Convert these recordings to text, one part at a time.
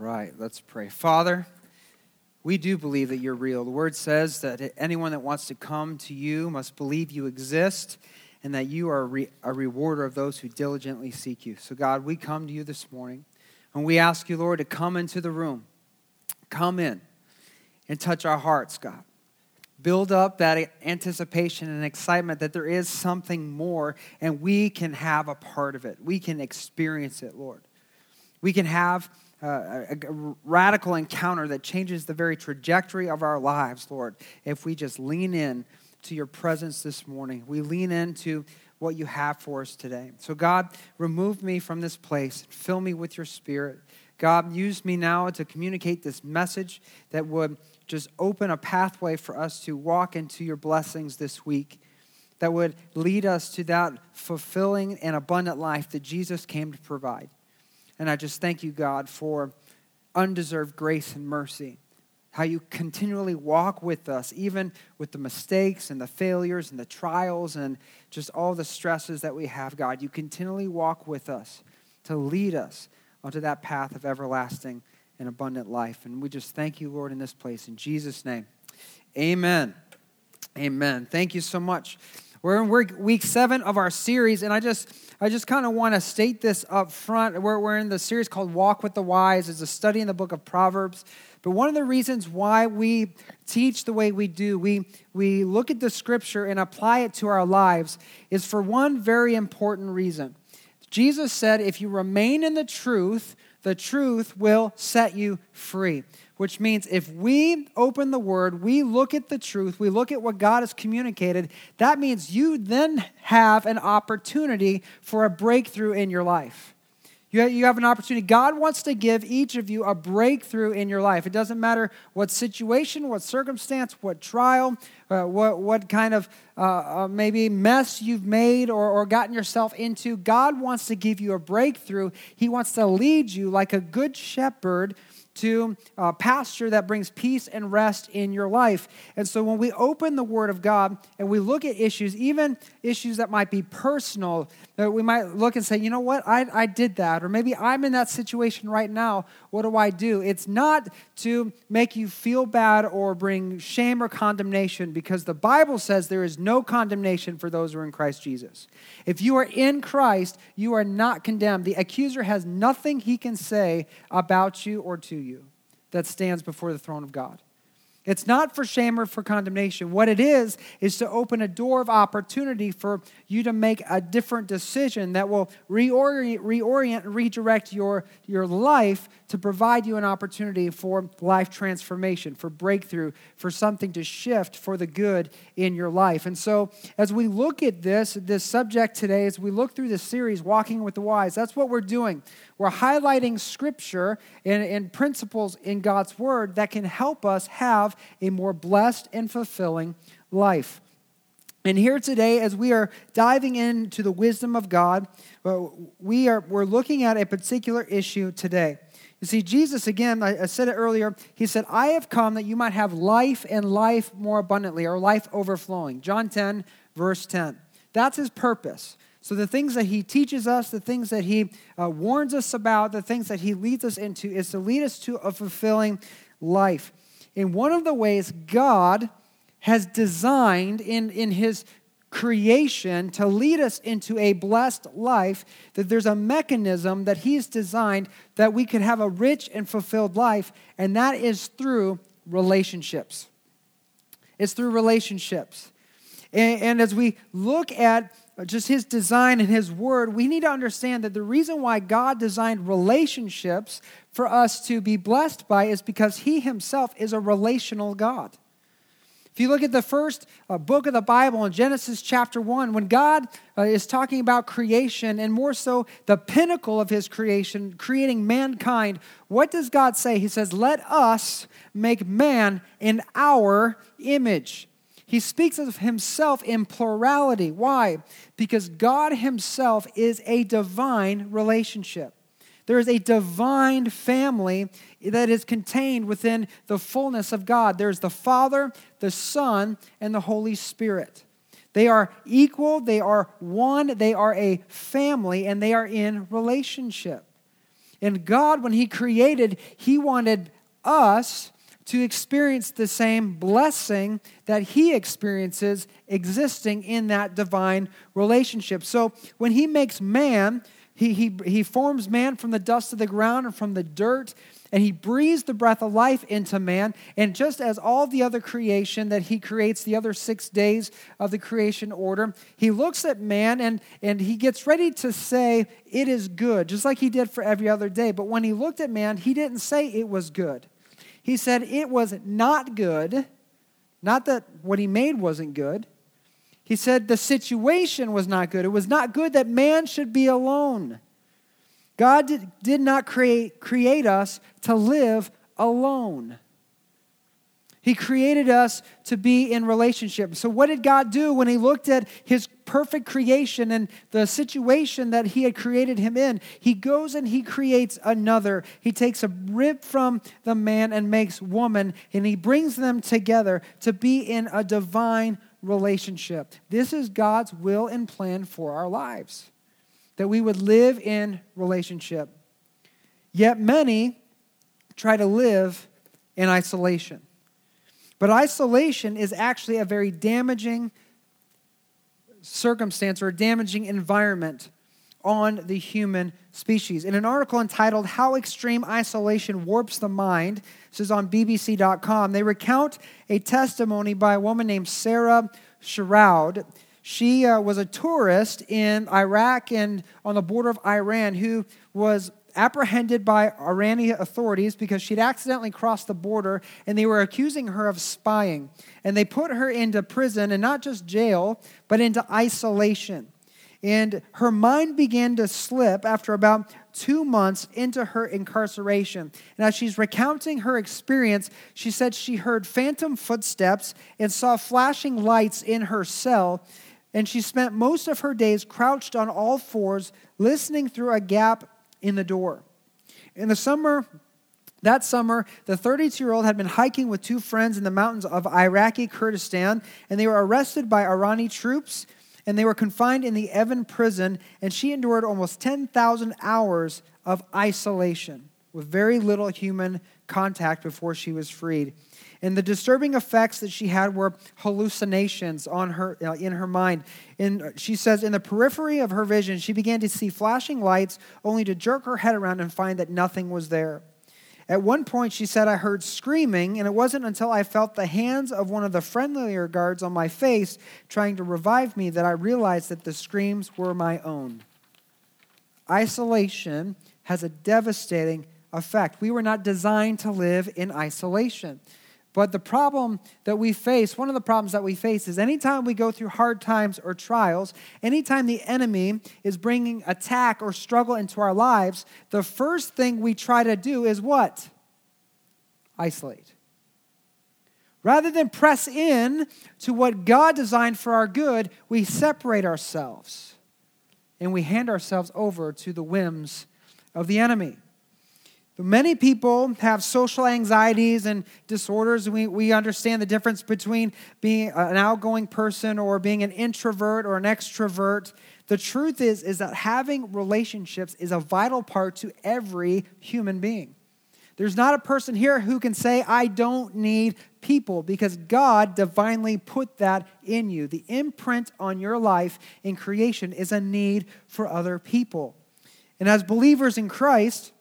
right, let's pray. Father, we do believe that you're real. The word says that anyone that wants to come to you must believe you exist and that you are a, rewarder of those who diligently seek you. So, God, we come to you this morning and we ask you, Lord, to come into the room. Come in and touch our hearts, God. Build up that anticipation and excitement that there is something more and we can have a part of it. We can experience it, Lord. We can have uh, a, a, radical encounter that changes the very trajectory of our lives, Lord, if we just lean in to your presence this morning. We lean into what you have for us today. So, God, remove me from this place, fill me with your spirit. God, use me now to communicate this message that would just open a pathway for us to walk into your blessings this week, that would lead us to that fulfilling and abundant life that Jesus came to provide. And I just thank you, God, for undeserved grace and mercy. How you continually walk with us, even with the mistakes and the failures and the trials and just all the stresses that we have, God. You continually walk with us to lead us onto that path of everlasting and abundant life. And we just thank you, Lord, in this place. In Jesus' name, amen. Amen. Thank you so much. We're in week seven of our series, and I just I just kind of want to state this up front. We're, we're in the series called Walk with the Wise. It's a study in the book of Proverbs. But one of the reasons why we teach the way we do, we, we look at the scripture and apply it to our lives, is for one very important reason. Jesus said, if you remain in the truth, the truth will set you free which means if we open the word, we look at the truth, we look at what God has communicated, that means you then have an opportunity for a breakthrough in your life. You have an opportunity. God wants to give each of you a breakthrough in your life. It doesn't matter what situation, what circumstance, what trial, uh, what, what kind of uh, uh, maybe mess you've made or, or gotten yourself into. God wants to give you a breakthrough. He wants to lead you like a good shepherd to a pasture that brings peace and rest in your life. And so when we open the Word of God and we look at issues, even issues that might be personal, that we might look and say, you know what, I, I did that. Or maybe I'm in that situation right now. What do I do? It's not to make you feel bad or bring shame or condemnation because the Bible says there is no condemnation for those who are in Christ Jesus. If you are in Christ, you are not condemned. The accuser has nothing he can say about you or to you that stands before the throne of God. It's not for shame or for condemnation. What it is, is to open a door of opportunity for you to make a different decision that will reorient, reorient and redirect your, your life to provide you an opportunity for life transformation, for breakthrough, for something to shift for the good in your life. And so, as we look at this, this subject today, as we look through this series, Walking with the Wise, that's what we're doing. We're highlighting scripture and, and principles in God's Word that can help us have a more blessed and fulfilling life. And here today, as we are diving into the wisdom of God, uh, we are, we're looking at a particular issue today. You see, Jesus, again, I said it earlier, he said, I have come that you might have life and life more abundantly, or life overflowing. John 10, verse 10. That's his purpose. So, the things that he teaches us, the things that he uh, warns us about, the things that he leads us into, is to lead us to a fulfilling life. In one of the ways God has designed in, in his creation to lead us into a blessed life, that there's a mechanism that He's designed that we could have a rich and fulfilled life, and that is through relationships. It's through relationships. And, and as we look at just His design and His word, we need to understand that the reason why God designed relationships for us to be blessed by is because He Himself is a relational God. If you look at the first uh, book of the Bible in Genesis chapter 1, when God uh, is talking about creation and more so the pinnacle of his creation, creating mankind, what does God say? He says, Let us make man in our image. He speaks of himself in plurality. Why? Because God himself is a divine relationship. There is a divine family that is contained within the fullness of God. There's the Father, the Son, and the Holy Spirit. They are equal, they are one, they are a family, and they are in relationship. And God, when He created, He wanted us to experience the same blessing that He experiences existing in that divine relationship. So when He makes man, he, he, he forms man from the dust of the ground and from the dirt and he breathes the breath of life into man. And just as all the other creation that he creates, the other six days of the creation order, he looks at man and, and he gets ready to say, It is good, just like he did for every other day. But when he looked at man, he didn't say it was good. He said it was not good. Not that what he made wasn't good. He said the situation was not good. It was not good that man should be alone. God did, not create, create us to live alone. He created us to be in relationship. So, what did God do when He looked at His perfect creation and the situation that He had created him in? He goes and He creates another. He takes a rib from the man and makes woman, and He brings them together to be in a divine relationship. This is God's will and plan for our lives that we would live in relationship. Yet many try to live in isolation. But isolation is actually a very damaging circumstance or a damaging environment on the human species. In an article entitled How Extreme Isolation Warps the Mind, this is on BBC.com, they recount a testimony by a woman named Sarah Shourd. She uh, was a tourist in Iraq and on the border of Iran who was apprehended by Iranian authorities because she'd accidentally crossed the border and they were accusing her of spying. And they put her into prison and not just jail, but into isolation. And her mind began to slip after about two months into her incarceration. And as she's recounting her experience, she said she heard phantom footsteps and saw flashing lights in her cell and she spent most of her days crouched on all fours, listening through a gap in the door. In the summer, that summer, the 32 year old had been hiking with two friends in the mountains of Iraqi Kurdistan, and they were arrested by Irani troops, and they were confined in the Evin prison, and she endured almost 10,000 hours of isolation with very little human contact before she was freed. And the disturbing effects that she had were hallucinations on her, uh, in her mind. And she says, in the periphery of her vision, she began to see flashing lights, only to jerk her head around and find that nothing was there. At one point, she said, I heard screaming, and it wasn't until I felt the hands of one of the friendlier guards on my face trying to revive me that I realized that the screams were my own. Isolation has a devastating effect. We were not designed to live in isolation. But the problem that we face, one of the problems that we face is anytime we go through hard times or trials, anytime the enemy is bringing attack or struggle into our lives, the first thing we try to do is what? Isolate. Rather than press in to what God designed for our good, we separate ourselves and we hand ourselves over to the whims of the enemy. Many people have social anxieties and disorders. We, we understand the difference between being an outgoing person or being an introvert or an extrovert. The truth is, is that having relationships is a vital part to every human being. There's not a person here who can say, I don't need people, because God divinely put that in you. The imprint on your life in creation is a need for other people. And as believers in Christ,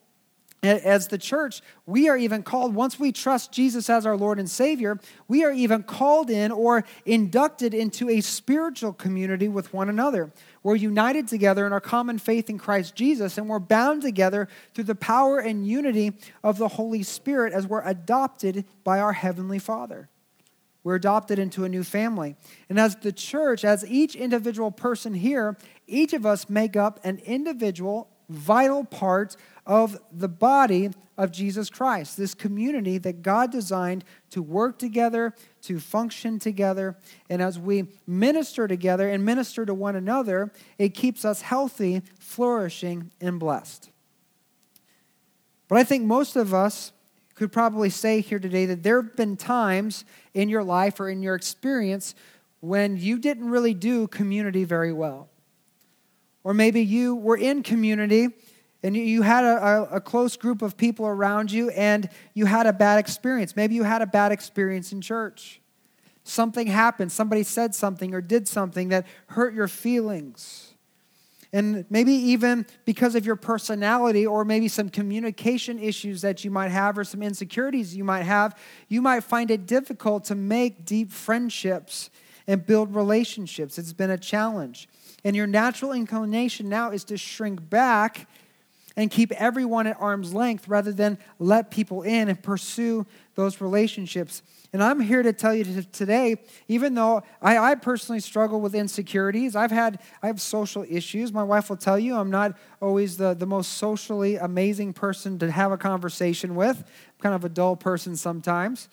as the church, we are even called, once we trust Jesus as our Lord and Savior, we are even called in or inducted into a spiritual community with one another. We're united together in our common faith in Christ Jesus, and we're bound together through the power and unity of the Holy Spirit as we're adopted by our Heavenly Father. We're adopted into a new family. And as the church, as each individual person here, each of us make up an individual, vital part of the body of Jesus Christ, this community that God designed to work together, to function together. And as we minister together and minister to one another, it keeps us healthy, flourishing, and blessed. But I think most of us could probably say here today that there have been times in your life or in your experience when you didn't really do community very well. Or maybe you were in community and you had a, a, close group of people around you and you had a bad experience. Maybe you had a bad experience in church. Something happened, somebody said something or did something that hurt your feelings. And maybe even because of your personality or maybe some communication issues that you might have or some insecurities you might have, you might find it difficult to make deep friendships and build relationships. It's been a challenge. And your natural inclination now is to shrink back and keep everyone at arm's length rather than let people in and pursue those relationships. And I'm here to tell you today, even though I, I, personally struggle with insecurities, I've had I have social issues. My wife will tell you I'm not always the, the most socially amazing person to have a conversation with. I'm kind of a dull person sometimes.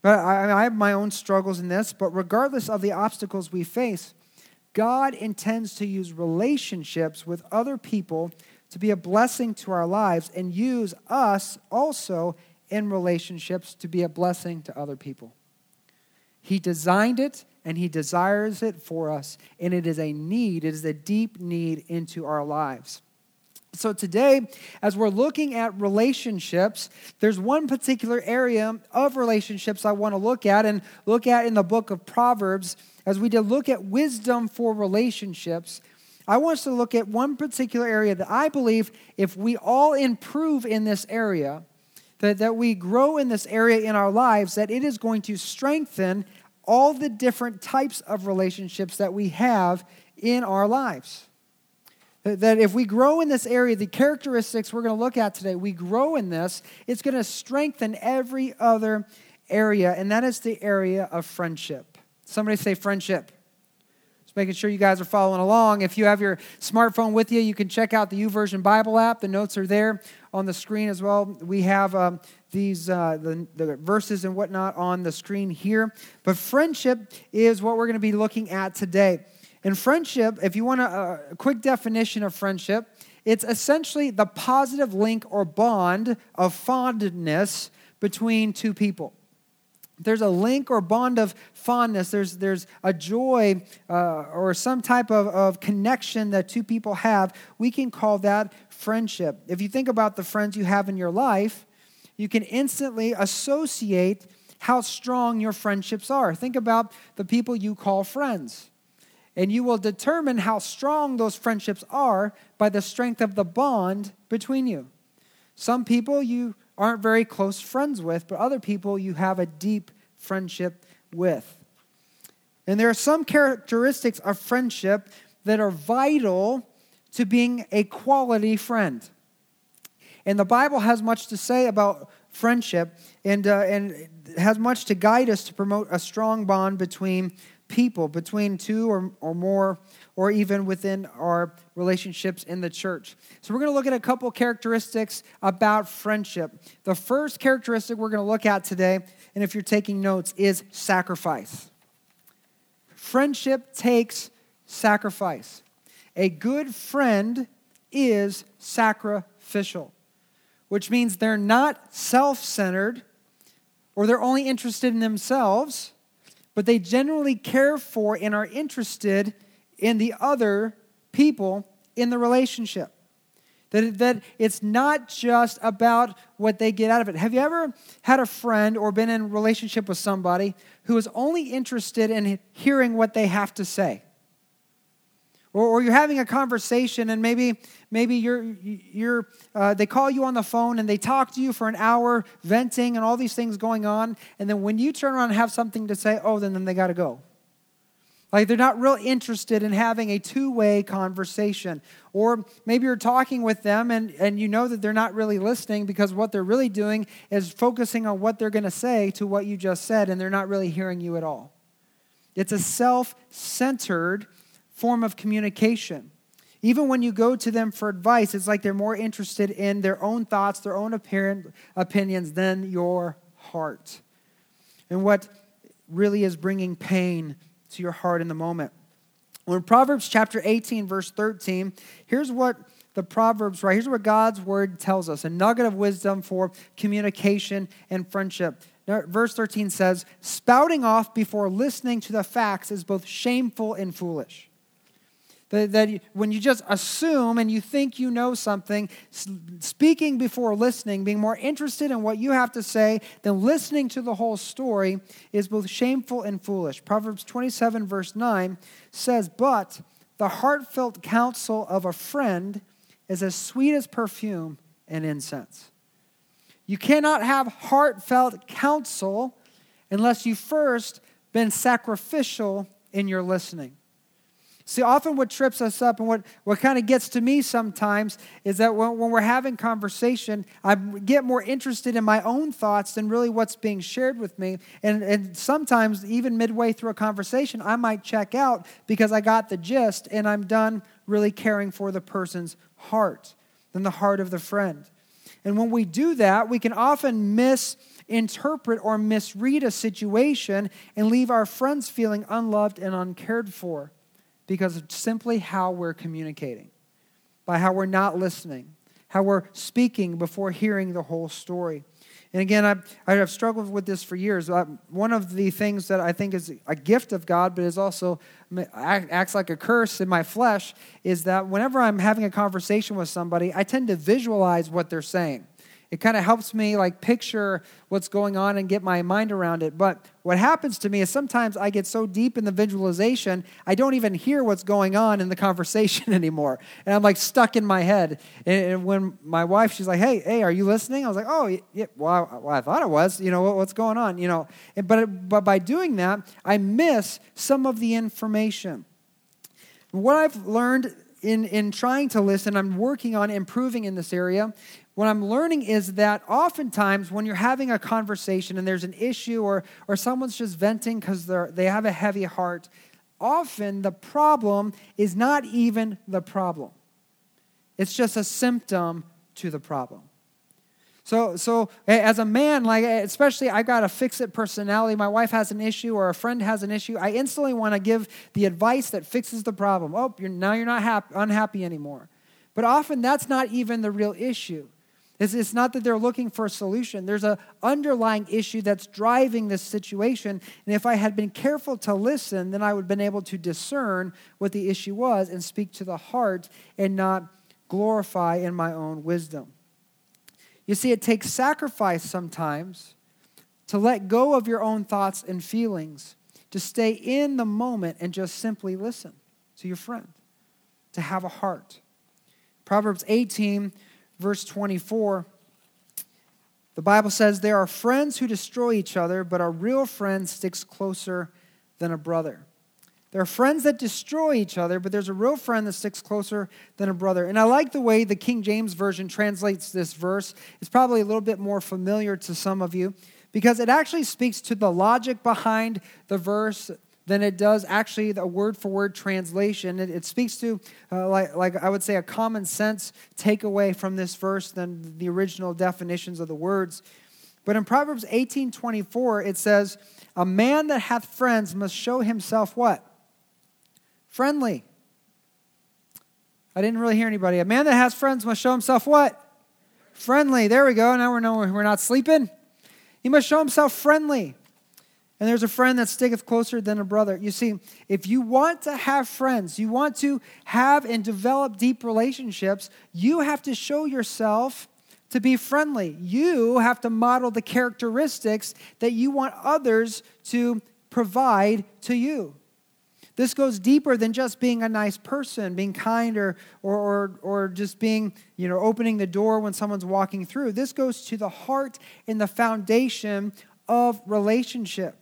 But I, I have my own struggles in this. But regardless of the obstacles we face, God intends to use relationships with other people to be a blessing to our lives and use us also in relationships to be a blessing to other people. He designed it and He desires it for us, and it is a need, it is a deep need into our lives. So, today, as we're looking at relationships, there's one particular area of relationships I want to look at and look at in the book of Proverbs. As we did look at wisdom for relationships, I want us to look at one particular area that I believe if we all improve in this area, that, that we grow in this area in our lives, that it is going to strengthen all the different types of relationships that we have in our lives. That if we grow in this area, the characteristics we're going to look at today, we grow in this, it's going to strengthen every other area, and that is the area of friendship. Somebody say friendship. Just making sure you guys are following along. If you have your smartphone with you, you can check out the YouVersion Bible app. The notes are there on the screen as well. We have um, these uh, the, the verses and whatnot on the screen here. But friendship is what we're going to be looking at today. And friendship, if you want a, a quick definition of friendship, it's essentially the positive link or bond of fondness between two people there's a link or bond of fondness. There's, there's a joy uh, or some type of, of connection that two people have. We can call that friendship. If you think about the friends you have in your life you can instantly associate how strong your friendships are. Think about the people you call friends and you will determine how strong those friendships are by the strength of the bond between you. Some people you aren't very close friends with, but other people you have a deep friendship with. And there are some characteristics of friendship that are vital to being a quality friend. And the Bible has much to say about friendship and, uh, and has much to guide us to promote a strong bond between people, between two or, or more or even within our relationships in the church. So, we're going to look at a couple characteristics about friendship. The first characteristic we're going to look at today, and if you're taking notes, is sacrifice. Friendship takes sacrifice. A good friend is sacrificial, which means they're not self centered or they're only interested in themselves, but they generally care for and are interested in the other people in the relationship. That, that it's not just about what they get out of it. Have you ever had a friend or been in a relationship with somebody who is only interested in hearing what they have to say? Or, or you're having a conversation and maybe, maybe you're, you're, uh, they call you on the phone and they talk to you for an hour, venting and all these things going on. And then when you turn around and have something to say, oh, then, then they got to go. Like they're not real interested in having a two way conversation. Or maybe you're talking with them and, and you know that they're not really listening because what they're really doing is focusing on what they're going to say to what you just said and they're not really hearing you at all. It's a self centered form of communication. Even when you go to them for advice, it's like they're more interested in their own thoughts, their own apparent opinions than your heart. And what really is bringing pain to your heart in the moment. Well, in Proverbs chapter 18, verse 13, here's what the Proverbs, right? Here's what God's word tells us a nugget of wisdom for communication and friendship. Verse 13 says, Spouting off before listening to the facts is both shameful and foolish. That, that when you just assume and you think you know something, speaking before listening, being more interested in what you have to say than listening to the whole story is both shameful and foolish. Proverbs 27, verse 9 says, But the heartfelt counsel of a friend is as sweet as perfume and incense. You cannot have heartfelt counsel unless you first been sacrificial in your listening. See, often what trips us up and what, what kind of gets to me sometimes is that when, when we're having conversation, I get more interested in my own thoughts than really what's being shared with me. And, and sometimes, even midway through a conversation, I might check out because I got the gist and I'm done really caring for the person's heart than the heart of the friend. And when we do that, we can often misinterpret or misread a situation and leave our friends feeling unloved and uncared for because of simply how we're communicating, by how we're not listening, how we're speaking before hearing the whole story. And again, I've, I've struggled with this for years. Uh, one of the things that I think is a gift of God, but is also acts like a curse in my flesh, is that whenever I'm having a conversation with somebody, I tend to visualize what they're saying it kind of helps me like picture what's going on and get my mind around it. But what happens to me is sometimes i get so deep in the visualization i don't even hear what's going on in the conversation anymore. And i'm like stuck in my head. And when my wife she's like hey hey are you listening? I was like oh yeah well i, well, I thought it was you know what's going on? You know? But, but by doing that i miss some of the information. What i've learned in, in trying to listen, I'm working on improving in this area, what I'm learning is that oftentimes when you're having a conversation and there's an issue or, or someone's just venting because they have a heavy heart, often the problem is not even the problem. It's just a symptom to the problem. So, so as a man, like especially I got a fix-it personality. My wife has an issue or a friend has an issue. I instantly want to give the advice that fixes the problem. Oh, you're, now you're not happy, unhappy anymore. But often that's not even the real issue. It's, it's not that they're looking for a solution. There's an underlying issue that's driving this situation. And if I had been careful to listen, then I would have been able to discern what the issue was and speak to the heart and not glorify in my own wisdom. You see, it takes sacrifice sometimes to let go of your own thoughts and feelings, to stay in the moment and just simply listen to your friend, to have a heart. Proverbs 18 verse 24, the Bible says, There are friends who destroy each other, but a real friend sticks closer than a brother. There are friends that destroy each other, but there's a real friend that sticks closer than a brother. And I like the way the King James Version translates this verse. It's probably a little bit more familiar to some of you because it actually speaks to the logic behind the verse than it does actually a word for word translation. It, it speaks to, uh, like, like I would say, a common sense takeaway from this verse than the original definitions of the words. But in Proverbs 18 24, it says, A man that hath friends must show himself what? Friendly. I didn't really hear anybody. A man that has friends must show himself what? Friendly. There we go. Now we're, no, we're not sleeping. He must show himself friendly. And there's a friend that sticketh closer than a brother. You see, if you want to have friends, you want to have and develop deep relationships, you have to show yourself to be friendly. You have to model the characteristics that you want others to provide to you. This goes deeper than just being a nice person, being kind, or, or, or, or just being, you know, opening the door when someone's walking through. This goes to the heart and the foundation of relationship.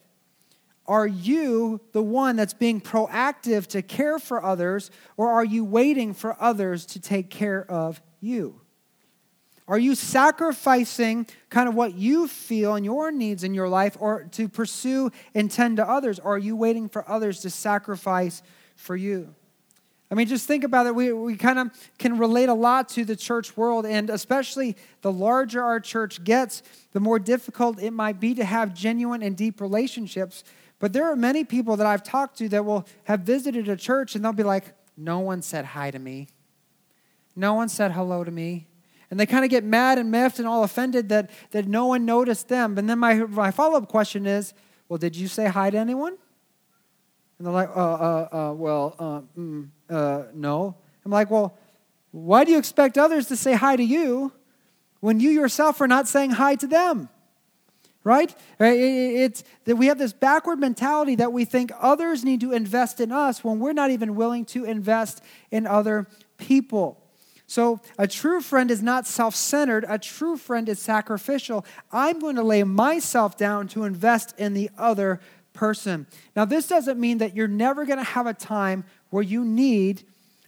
Are you the one that's being proactive to care for others, or are you waiting for others to take care of you? Are you sacrificing kind of what you feel and your needs in your life or to pursue and tend to others? Or are you waiting for others to sacrifice for you? I mean, just think about it. We, we kind of can relate a lot to the church world, and especially the larger our church gets, the more difficult it might be to have genuine and deep relationships but there are many people that I've talked to that will have visited a church and they'll be like, no one said hi to me. No one said hello to me. And they kind of get mad and miffed and all offended that, that no one noticed them. And then my, my follow up question is, well, did you say hi to anyone? And they're like, uh, uh, uh, well, uh, mm, Uh, no. I'm like, well, why do you expect others to say hi to you when you yourself are not saying hi to them? Right? Uh, it's that we have this backward mentality that we think others need to invest in us when we're not even willing to invest in other people. So, a true friend is not self centered. A true friend is sacrificial. I'm going to lay myself down to invest in the other person. Now, this doesn't mean that you're never going to have a time where you need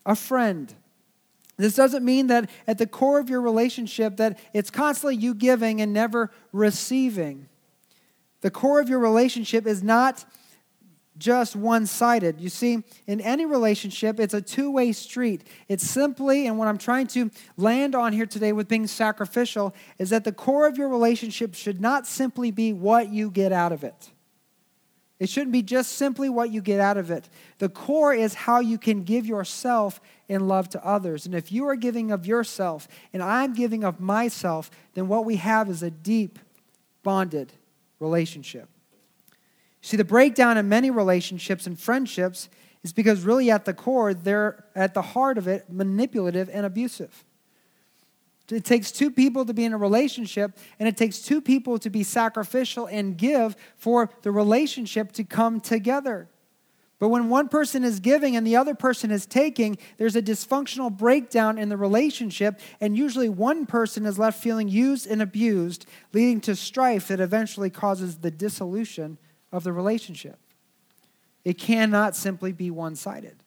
a friend. This doesn't mean that at the core of your relationship that it's constantly you giving and never receiving. The core of your relationship is not just one sided. You see, in any relationship, it's a two way street. It's simply, and what I'm trying to land on here today with being sacrificial, is that the core of your relationship should not simply be what you get out of it. It shouldn't be just simply what you get out of it. The core is how you can give yourself in love to others. And if you are giving of yourself and I'm giving of myself, then what we have is a deep, bonded relationship. See, the breakdown in many relationships and friendships is because, really, at the core, they're at the heart of it manipulative and abusive. It takes two people to be in a relationship, and it takes two people to be sacrificial and give for the relationship to come together. But when one person is giving and the other person is taking, there's a dysfunctional breakdown in the relationship, and usually one person is left feeling used and abused, leading to strife that eventually causes the dissolution of the relationship. It cannot simply be one sided.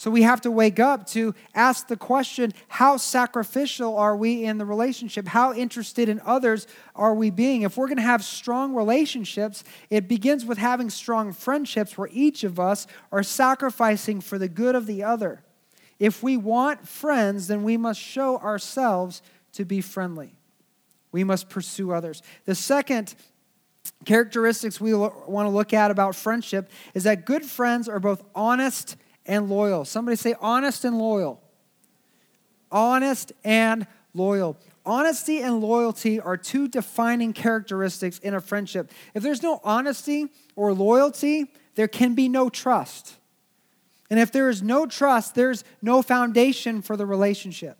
So we have to wake up to ask the question how sacrificial are we in the relationship? How interested in others are we being? If we're going to have strong relationships, it begins with having strong friendships where each of us are sacrificing for the good of the other. If we want friends, then we must show ourselves to be friendly. We must pursue others. The second characteristics we want to look at about friendship is that good friends are both honest and loyal. Somebody say honest and loyal. Honest and loyal. Honesty and loyalty are two defining characteristics in a friendship. If there's no honesty or loyalty, there can be no trust. And if there is no trust, there's no foundation for the relationship.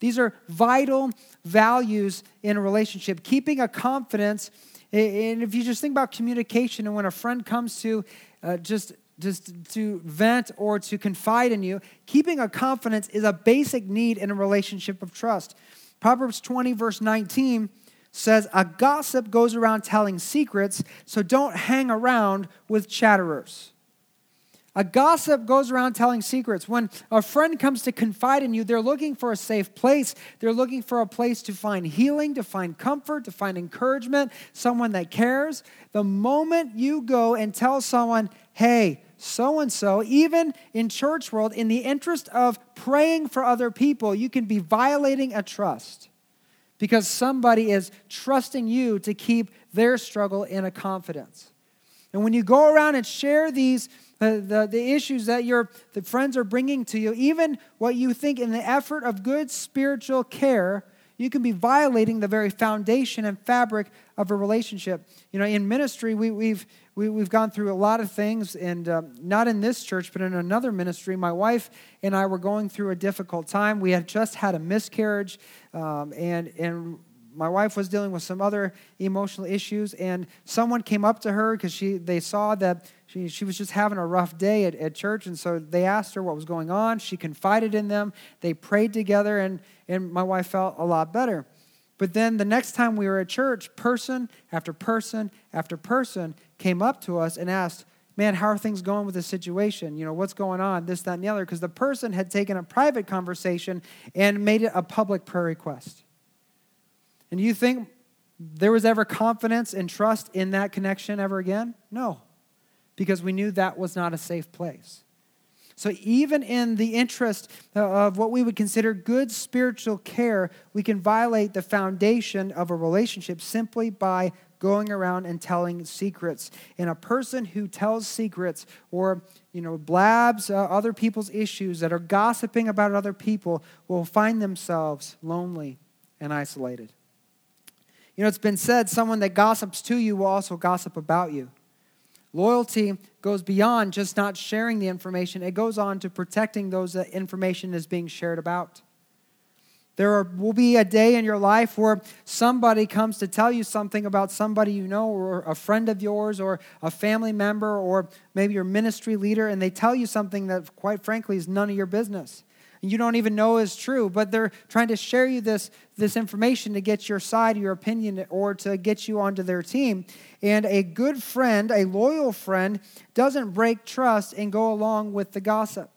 These are vital values in a relationship. Keeping a confidence, and if you just think about communication, and when a friend comes to uh, just just to vent or to confide in you, keeping a confidence is a basic need in a relationship of trust. Proverbs 20, verse 19 says, A gossip goes around telling secrets, so don't hang around with chatterers. A gossip goes around telling secrets. When a friend comes to confide in you, they're looking for a safe place. They're looking for a place to find healing, to find comfort, to find encouragement, someone that cares. The moment you go and tell someone, hey, so and so, even in church world, in the interest of praying for other people, you can be violating a trust because somebody is trusting you to keep their struggle in a confidence. And when you go around and share these, the, the, the issues that your the friends are bringing to you, even what you think in the effort of good spiritual care, you can be violating the very foundation and fabric of a relationship. You know, in ministry, we, we've, we, have gone through a lot of things, and um, not in this church, but in another ministry. My wife and I were going through a difficult time. We had just had a miscarriage, um, and, and my wife was dealing with some other emotional issues, and someone came up to her because she they saw that she, she was just having a rough day at, at church, and so they asked her what was going on. She confided in them. They prayed together, and, and my wife felt a lot better. But then the next time we were at church, person after person after person came up to us and asked, Man, how are things going with the situation? You know, what's going on? This, that, and the other. Because the person had taken a private conversation and made it a public prayer request. And you think there was ever confidence and trust in that connection ever again? No, because we knew that was not a safe place. So, even in the interest of what we would consider good spiritual care, we can violate the foundation of a relationship simply by going around and telling secrets. And a person who tells secrets or you know blabs uh, other people's issues that are gossiping about other people will find themselves lonely and isolated. You know, it's been said someone that gossips to you will also gossip about you. Loyalty goes beyond just not sharing the information, it goes on to protecting those that information is being shared about. There are, will be a day in your life where somebody comes to tell you something about somebody you know, or a friend of yours, or a family member, or maybe your ministry leader, and they tell you something that, quite frankly, is none of your business you don't even know is true, but they're trying to share you this, this information to get your side, your opinion, or to get you onto their team. And a good friend, a loyal friend, doesn't break trust and go along with the gossip.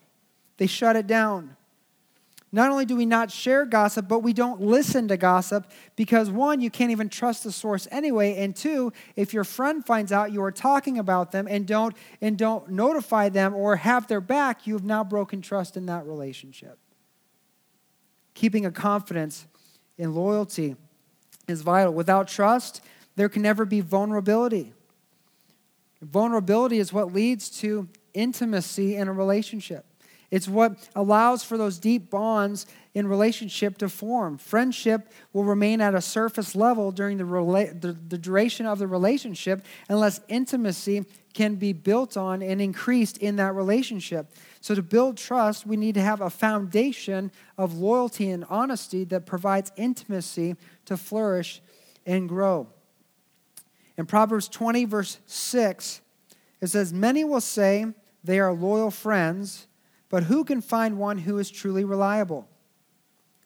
They shut it down. Not only do we not share gossip, but we don't listen to gossip because one, you can't even trust the source anyway, and two, if your friend finds out you are talking about them and don't and don't notify them or have their back, you have now broken trust in that relationship. Keeping a confidence in loyalty is vital. Without trust, there can never be vulnerability. Vulnerability is what leads to intimacy in a relationship. It's what allows for those deep bonds in relationship to form. Friendship will remain at a surface level during the, rela- the, the duration of the relationship unless intimacy can be built on and increased in that relationship. So, to build trust, we need to have a foundation of loyalty and honesty that provides intimacy to flourish and grow. In Proverbs 20, verse 6, it says, Many will say they are loyal friends but who can find one who is truly reliable?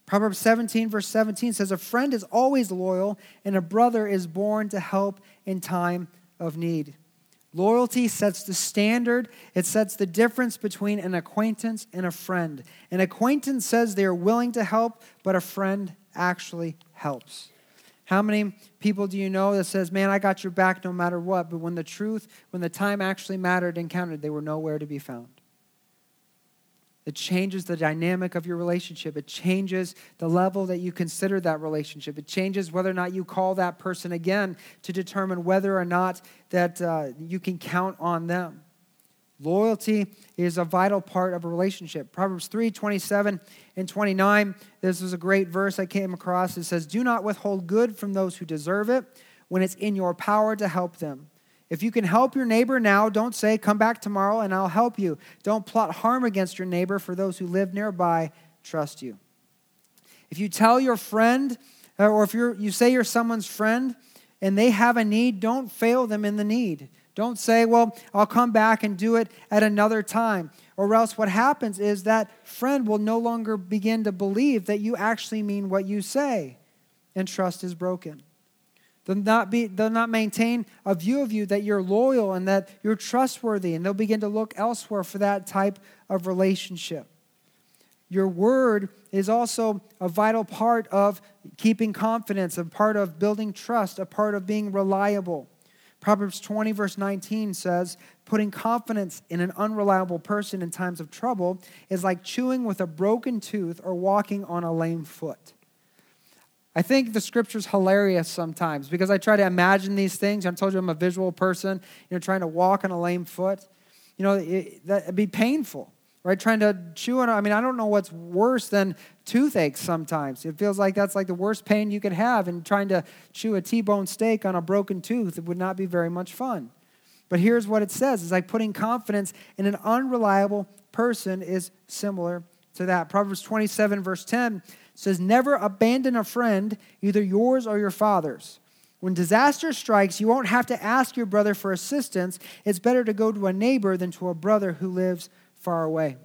Proverbs 17, verse 17 says, A friend is always loyal, and a brother is born to help in time of need. Loyalty sets the standard, it sets the difference between an acquaintance and a friend. An acquaintance says they are willing to help, but a friend actually helps. How many people do you know that says, Man, I got your back no matter what, but when the truth, when the time actually mattered and counted, they were nowhere to be found? It changes the dynamic of your relationship. It changes the level that you consider that relationship. It changes whether or not you call that person again to determine whether or not that uh, you can count on them. Loyalty is a vital part of a relationship. Proverbs 3 27 and 29. This is a great verse I came across. It says, Do not withhold good from those who deserve it when it's in your power to help them. If you can help your neighbor now, don't say, Come back tomorrow and I'll help you. Don't plot harm against your neighbor, for those who live nearby trust you. If you tell your friend, uh, or if you're, you say you're someone's friend and they have a need, don't fail them in the need. Don't say, Well, I'll come back and do it at another time. Or else what happens is that friend will no longer begin to believe that you actually mean what you say, and trust is broken. They'll not, be, they'll not maintain a view of you that you're loyal and that you're trustworthy, and they'll begin to look elsewhere for that type of relationship. Your word is also a vital part of keeping confidence, a part of building trust, a part of being reliable. Proverbs 20, verse 19 says, Putting confidence in an unreliable person in times of trouble is like chewing with a broken tooth or walking on a lame foot. I think the scripture's hilarious sometimes because I try to imagine these things. I told you I'm a visual person, you know, trying to walk on a lame foot. You know, it, that'd be painful, right? Trying to chew on, I mean, I don't know what's worse than toothache sometimes. It feels like that's like the worst pain you could have, and trying to chew a T-bone steak on a broken tooth, it would not be very much fun. But here's what it says it's like putting confidence in an unreliable person is similar to that. Proverbs 27, verse 10 says, Never abandon a friend, either yours or your father's. When disaster strikes, you won't have to ask your brother for assistance. It's better to go to a neighbor than to a brother who lives far away.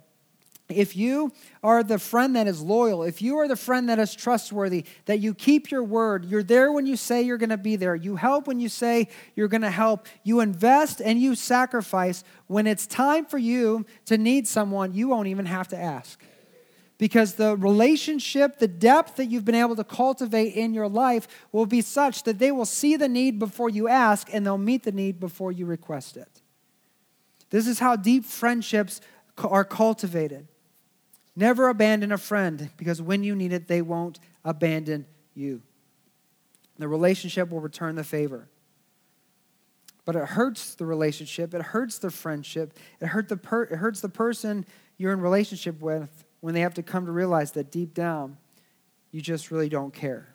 If you are the friend that is loyal, if you are the friend that is trustworthy, that you keep your word, you're there when you say you're going to be there, you help when you say you're going to help, you invest and you sacrifice, when it's time for you to need someone, you won't even have to ask because the relationship, the depth that you've been able to cultivate in your life will be such that they will see the need before you ask and they'll meet the need before you request it. This is how deep friendships are cultivated. Never abandon a friend because when you need it, they won't abandon you. The relationship will return the favor. But it hurts the relationship, it hurts the friendship, it, hurt the per- it hurts the person you're in relationship with when they have to come to realize that deep down, you just really don't care.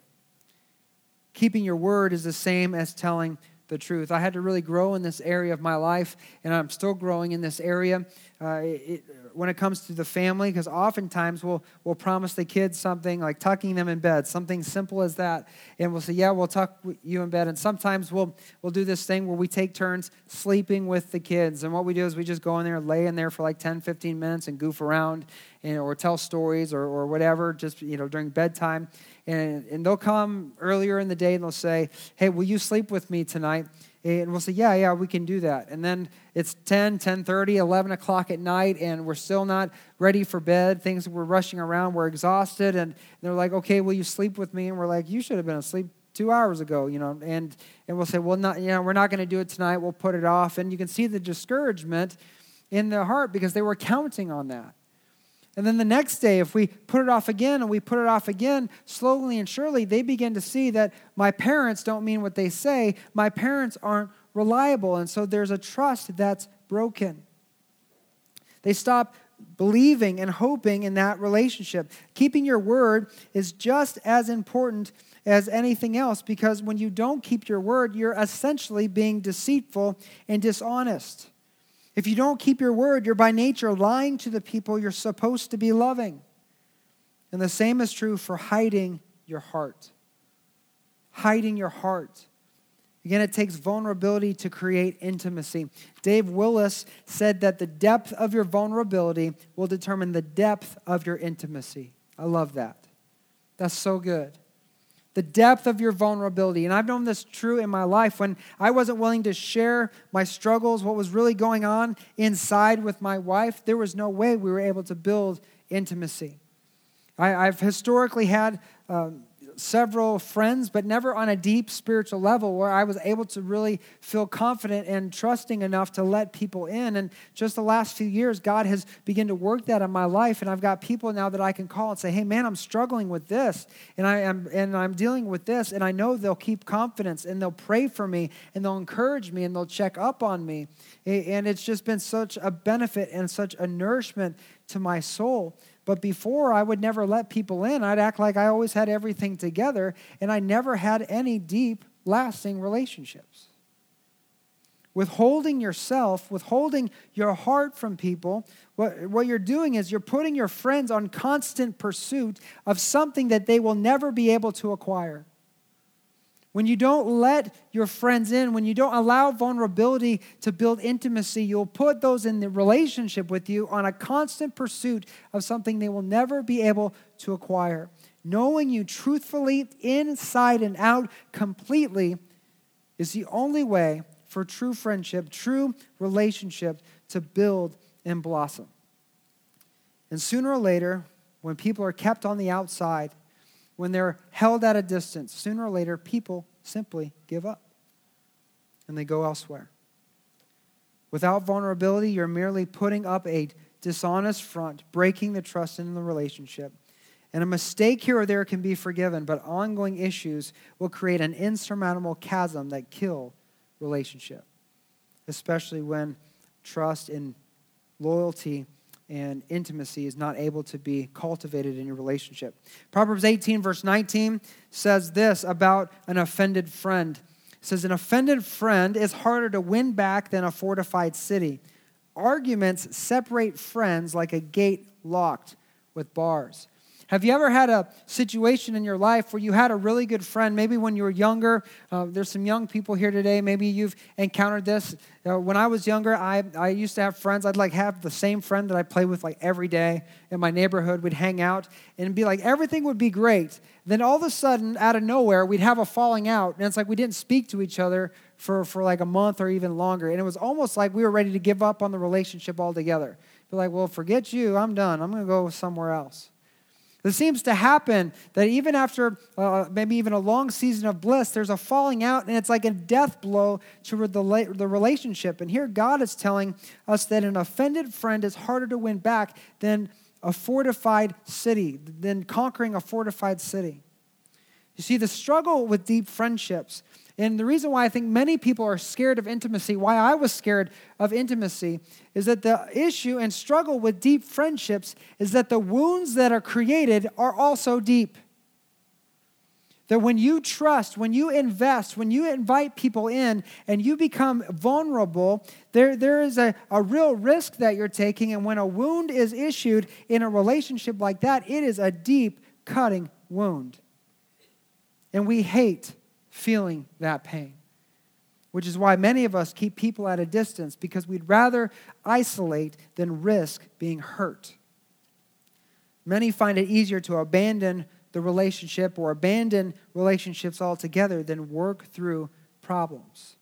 Keeping your word is the same as telling the truth. I had to really grow in this area of my life, and I'm still growing in this area. Uh, it, when it comes to the family, because oftentimes we'll, we'll promise the kids something like tucking them in bed, something simple as that. And we'll say, Yeah, we'll tuck you in bed. And sometimes we'll, we'll do this thing where we take turns sleeping with the kids. And what we do is we just go in there, lay in there for like 10, 15 minutes and goof around and, or tell stories or, or whatever, just you know during bedtime. And, and they'll come earlier in the day and they'll say, Hey, will you sleep with me tonight? And we'll say, yeah, yeah, we can do that. And then it's 10, 10.30, 11 o'clock at night, and we're still not ready for bed. Things, we're rushing around, we're exhausted. And they're like, okay, will you sleep with me? And we're like, you should have been asleep two hours ago, you know. And, and we'll say, well, not, you know, we're not going to do it tonight. We'll put it off. And you can see the discouragement in their heart because they were counting on that. And then the next day, if we put it off again and we put it off again, slowly and surely, they begin to see that my parents don't mean what they say. My parents aren't reliable. And so there's a trust that's broken. They stop believing and hoping in that relationship. Keeping your word is just as important as anything else because when you don't keep your word, you're essentially being deceitful and dishonest. If you don't keep your word, you're by nature lying to the people you're supposed to be loving. And the same is true for hiding your heart. Hiding your heart. Again, it takes vulnerability to create intimacy. Dave Willis said that the depth of your vulnerability will determine the depth of your intimacy. I love that. That's so good the depth of your vulnerability. And I've known this true in my life when I wasn't willing to share my struggles, what was really going on inside with my wife, there was no way we were able to build intimacy. I, have historically had um, several friends, but never on a deep spiritual level where I was able to really feel confident and trusting enough to let people in. And just the last few years, God has begun to work that in my life, and I've got people now that I can call and say, "Hey, man, I'm struggling with this, and I am, and I'm dealing with this," and I know they'll keep confidence, and they'll pray for me, and they'll encourage me, and they'll check up on me, and it's just been such a benefit and such a nourishment to my soul. But before, I would never let people in. I'd act like I always had everything together, and I never had any deep, lasting relationships. Withholding yourself, withholding your heart from people, what, what you're doing is you're putting your friends on constant pursuit of something that they will never be able to acquire. When you don't let your friends in, when you don't allow vulnerability to build intimacy, you'll put those in the relationship with you on a constant pursuit of something they will never be able to acquire. Knowing you truthfully, inside and out, completely, is the only way for true friendship, true relationship to build and blossom. And sooner or later, when people are kept on the outside, when they're held at a distance, sooner or later, people simply give up and they go elsewhere. Without vulnerability, you're merely putting up a dishonest front, breaking the trust in the relationship. And a mistake here or there can be forgiven, but ongoing issues will create an insurmountable chasm that kill relationship, especially when trust and loyalty and intimacy is not able to be cultivated in your relationship. Proverbs 18, verse 19 says this about an offended friend. It says, An offended friend is harder to win back than a fortified city. Arguments separate friends like a gate locked with bars. Have you ever had a situation in your life where you had a really good friend, maybe when you were younger? Uh, there's some young people here today. Maybe you've encountered this. Uh, when I was younger, I, I used to have friends. I'd like have the same friend that I play with like every day in my neighborhood. We'd hang out and be like, everything would be great. Then all of a sudden, out of nowhere, we'd have a falling out. And it's like we didn't speak to each other for, for like a month or even longer. And it was almost like we were ready to give up on the relationship altogether. Be like, well, forget you. I'm done. I'm going to go somewhere else. It seems to happen that even after uh, maybe even a long season of bliss, there's a falling out, and it's like a death blow to the, the relationship. And here God is telling us that an offended friend is harder to win back than a fortified city, than conquering a fortified city. You see, the struggle with deep friendships and the reason why I think many people are scared of intimacy, why I was scared of intimacy, is that the issue and struggle with deep friendships is that the wounds that are created are also deep. That when you trust, when you invest, when you invite people in and you become vulnerable, there, there is a, a real risk that you're taking. And when a wound is issued in a relationship like that, it is a deep, cutting wound. And we hate feeling that pain, which is why many of us keep people at a distance because we'd rather isolate than risk being hurt. Many find it easier to abandon the relationship or abandon relationships altogether than work through problems.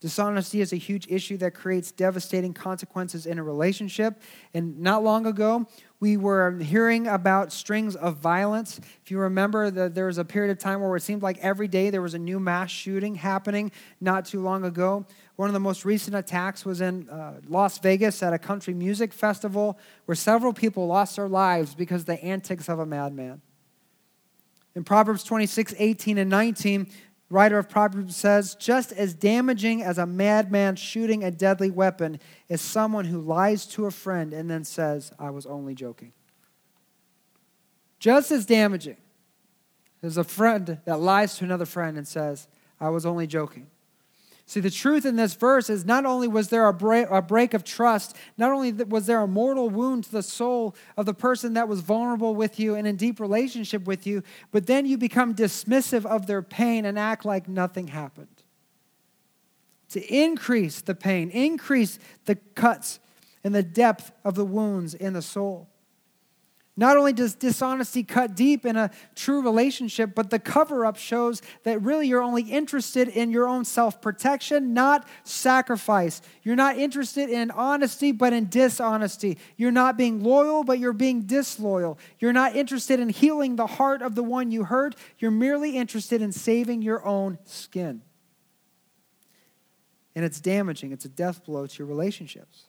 Dishonesty is a huge issue that creates devastating consequences in a relationship. And not long ago, we were hearing about strings of violence. If you remember, that there was a period of time where it seemed like every day there was a new mass shooting happening not too long ago. One of the most recent attacks was in uh, Las Vegas at a country music festival where several people lost their lives because of the antics of a madman. In Proverbs 26, 18, and 19, writer of Proverbs says, just as damaging as a madman shooting a deadly weapon is someone who lies to a friend and then says, I was only joking. Just as damaging is a friend that lies to another friend and says, I was only joking. See, the truth in this verse is not only was there a break, a break, of trust, not only was there a mortal wound to the soul of the person that was vulnerable with you and in deep relationship with you, but then you become dismissive of their pain and act like nothing happened. To increase the pain, increase the cuts and the depth of the wounds in the soul. Not only does dishonesty cut deep in a true relationship, but the cover up shows that really you're only interested in your own self protection, not sacrifice. You're not interested in honesty, but in dishonesty. You're not being loyal, but you're being disloyal. You're not interested in healing the heart of the one you hurt. You're merely interested in saving your own skin. And it's damaging, it's a death blow to your relationships.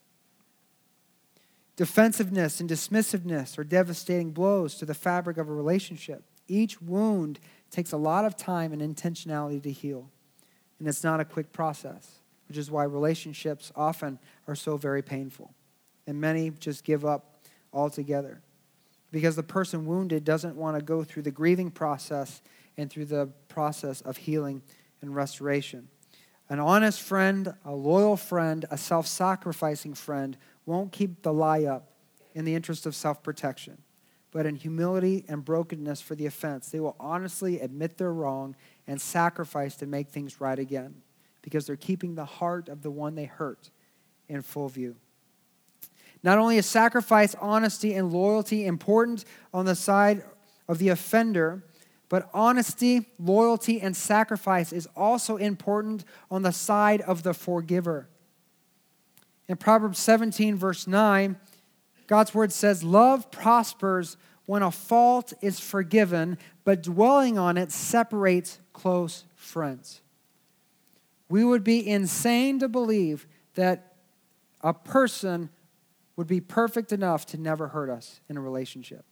Defensiveness and dismissiveness are devastating blows to the fabric of a relationship. Each wound takes a lot of time and intentionality to heal, and it's not a quick process, which is why relationships often are so very painful. And many just give up altogether because the person wounded doesn't want to go through the grieving process and through the process of healing and restoration. An honest friend, a loyal friend, a self sacrificing friend won't keep the lie up in the interest of self protection, but in humility and brokenness for the offense, they will honestly admit their wrong and sacrifice to make things right again because they're keeping the heart of the one they hurt in full view. Not only is sacrifice, honesty, and loyalty important on the side of the offender, but honesty, loyalty, and sacrifice is also important on the side of the forgiver. In Proverbs 17, verse 9, God's word says, Love prospers when a fault is forgiven, but dwelling on it separates close friends. We would be insane to believe that a person would be perfect enough to never hurt us in a relationship.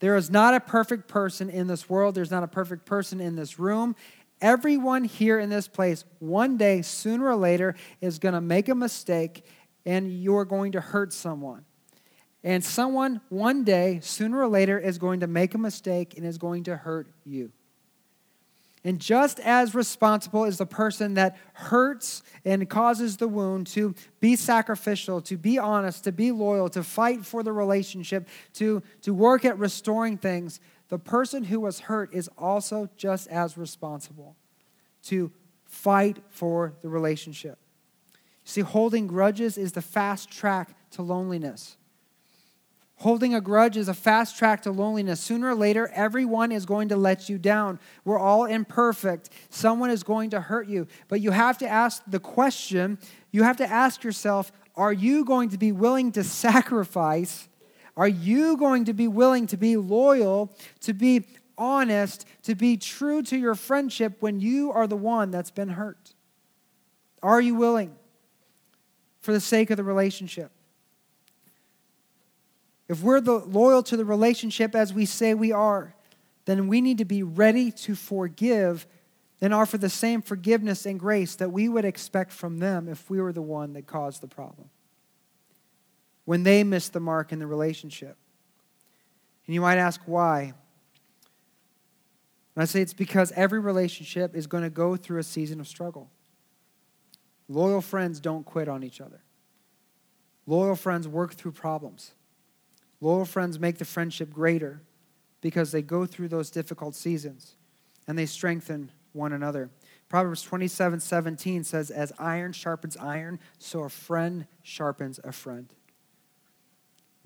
There is not a perfect person in this world. There's not a perfect person in this room. Everyone here in this place, one day, sooner or later, is going to make a mistake and you're going to hurt someone. And someone, one day, sooner or later, is going to make a mistake and is going to hurt you. And just as responsible is the person that hurts and causes the wound to be sacrificial, to be honest, to be loyal, to fight for the relationship, to, to work at restoring things, the person who was hurt is also just as responsible to fight for the relationship. See, holding grudges is the fast track to loneliness. Holding a grudge is a fast track to loneliness. Sooner or later, everyone is going to let you down. We're all imperfect. Someone is going to hurt you. But you have to ask the question you have to ask yourself are you going to be willing to sacrifice are you going to be willing to be loyal, to be honest, to be true to your friendship when you are the one that's been hurt? Are you willing for the sake of the relationship? If we're the, loyal to the relationship as we say we are, then we need to be ready to forgive and offer the same forgiveness and grace that we would expect from them if we were the one that caused the problem when they miss the mark in the relationship. And you might ask why. And I say it's because every relationship is going to go through a season of struggle. Loyal friends don't quit on each other. Loyal friends work through problems. Loyal friends make the friendship greater because they go through those difficult seasons and they strengthen one another. Proverbs 27 17 says, As iron sharpens iron, so a friend sharpens a friend.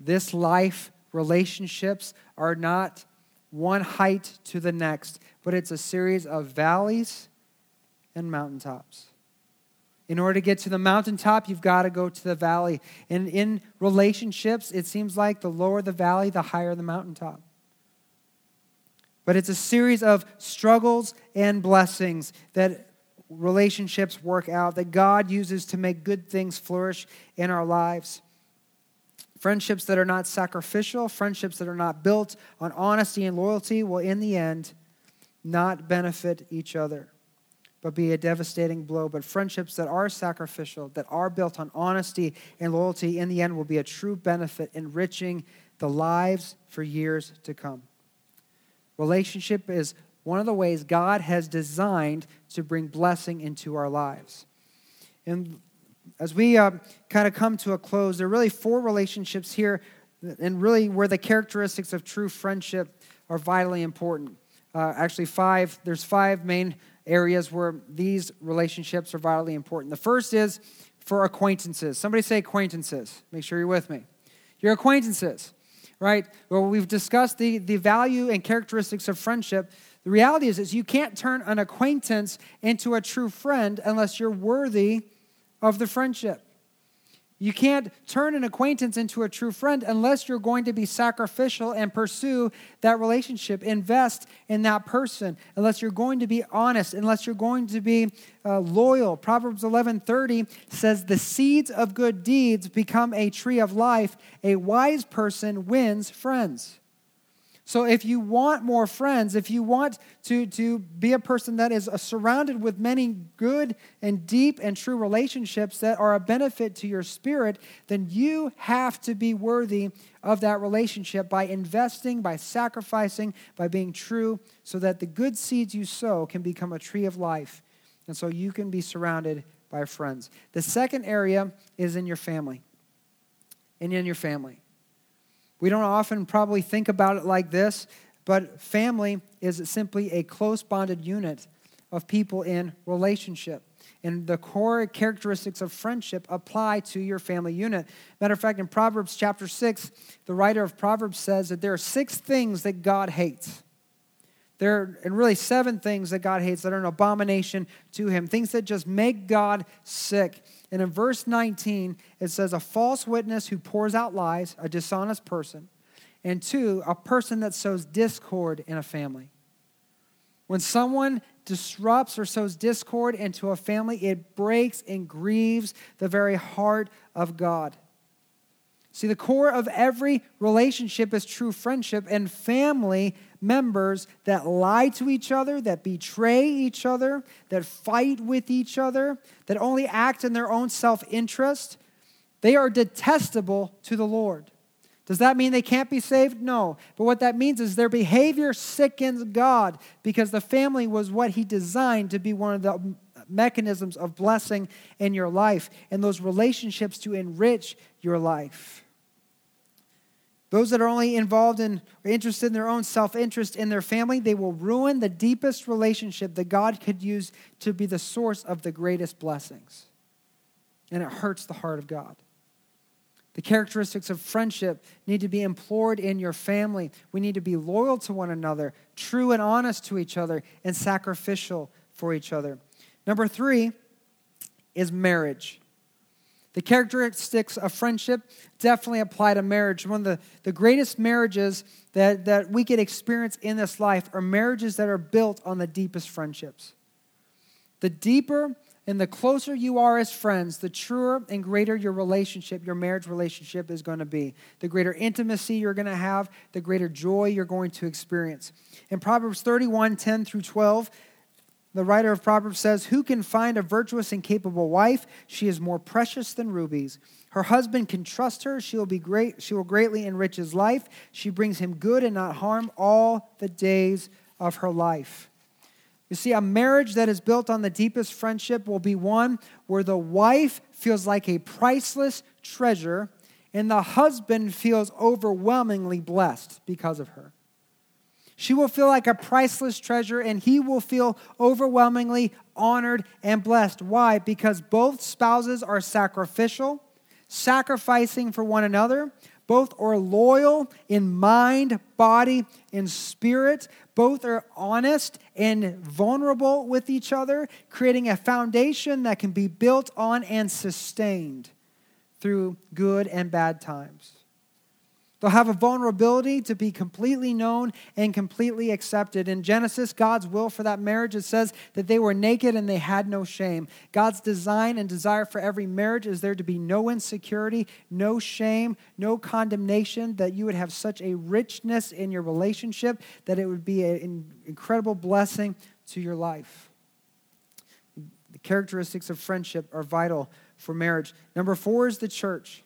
This life, relationships are not one height to the next, but it's a series of valleys and mountaintops. In order to get to the mountaintop, you've got to go to the valley. And in relationships, it seems like the lower the valley, the higher the mountaintop. But it's a series of struggles and blessings that relationships work out, that God uses to make good things flourish in our lives. Friendships that are not sacrificial, friendships that are not built on honesty and loyalty will, in the end, not benefit each other, but be a devastating blow. But friendships that are sacrificial, that are built on honesty and loyalty, in the end, will be a true benefit, enriching the lives for years to come. Relationship is one of the ways God has designed to bring blessing into our lives. And as we uh, kind of come to a close, there are really four relationships here, and really where the characteristics of true friendship are vitally important. Uh, actually, five, there's five main areas where these relationships are vitally important. The first is for acquaintances. Somebody say acquaintances. Make sure you're with me. Your acquaintances right? Well, we've discussed the, the value and characteristics of friendship. The reality is, is you can't turn an acquaintance into a true friend unless you're worthy of the friendship. You can't turn an acquaintance into a true friend unless you're going to be sacrificial and pursue that relationship, invest in that person, unless you're going to be honest, unless you're going to be uh, loyal. Proverbs 11:30 says, "The seeds of good deeds become a tree of life. A wise person wins friends." So, if you want more friends, if you want to, to be a person that is uh, surrounded with many good and deep and true relationships that are a benefit to your spirit, then you have to be worthy of that relationship by investing, by sacrificing, by being true, so that the good seeds you sow can become a tree of life. And so you can be surrounded by friends. The second area is in your family. And in your family. We don't often probably think about it like this, but family is simply a close bonded unit of people in relationship. And the core characteristics of friendship apply to your family unit. Matter of fact, in Proverbs chapter 6, the writer of Proverbs says that there are six things that God hates. There are, really seven things that God hates that are an abomination to him, things that just make God sick. And in verse 19, it says, A false witness who pours out lies, a dishonest person. And two, a person that sows discord in a family. When someone disrupts or sows discord into a family, it breaks and grieves the very heart of God. See, the core of every relationship is true friendship, and family members that lie to each other, that betray each other, that fight with each other, that only act in their own self interest, they are detestable to the Lord. Does that mean they can't be saved? No. But what that means is their behavior sickens God because the family was what He designed to be one of the mechanisms of blessing in your life and those relationships to enrich your life. Those that are only involved in or interested in their own self interest in their family, they will ruin the deepest relationship that God could use to be the source of the greatest blessings. And it hurts the heart of God. The characteristics of friendship need to be implored in your family. We need to be loyal to one another, true and honest to each other, and sacrificial for each other. Number three is marriage. The characteristics of friendship definitely apply to marriage. One of the, the greatest marriages that, that we could experience in this life are marriages that are built on the deepest friendships. The deeper and the closer you are as friends, the truer and greater your relationship, your marriage relationship is going to be. The greater intimacy you're going to have, the greater joy you're going to experience. In Proverbs 31 10 through 12, the writer of Proverbs says, Who can find a virtuous and capable wife? She is more precious than rubies. Her husband can trust her. She will, be great, she will greatly enrich his life. She brings him good and not harm all the days of her life. You see, a marriage that is built on the deepest friendship will be one where the wife feels like a priceless treasure and the husband feels overwhelmingly blessed because of her. She will feel like a priceless treasure, and he will feel overwhelmingly honored and blessed. Why? Because both spouses are sacrificial, sacrificing for one another. Both are loyal in mind, body, and spirit. Both are honest and vulnerable with each other, creating a foundation that can be built on and sustained through good and bad times. They'll have a vulnerability to be completely known and completely accepted. In Genesis, God's will for that marriage, it says that they were naked and they had no shame. God's design and desire for every marriage is there to be no insecurity, no shame, no condemnation, that you would have such a richness in your relationship that it would be an incredible blessing to your life. The characteristics of friendship are vital for marriage. Number four is the church.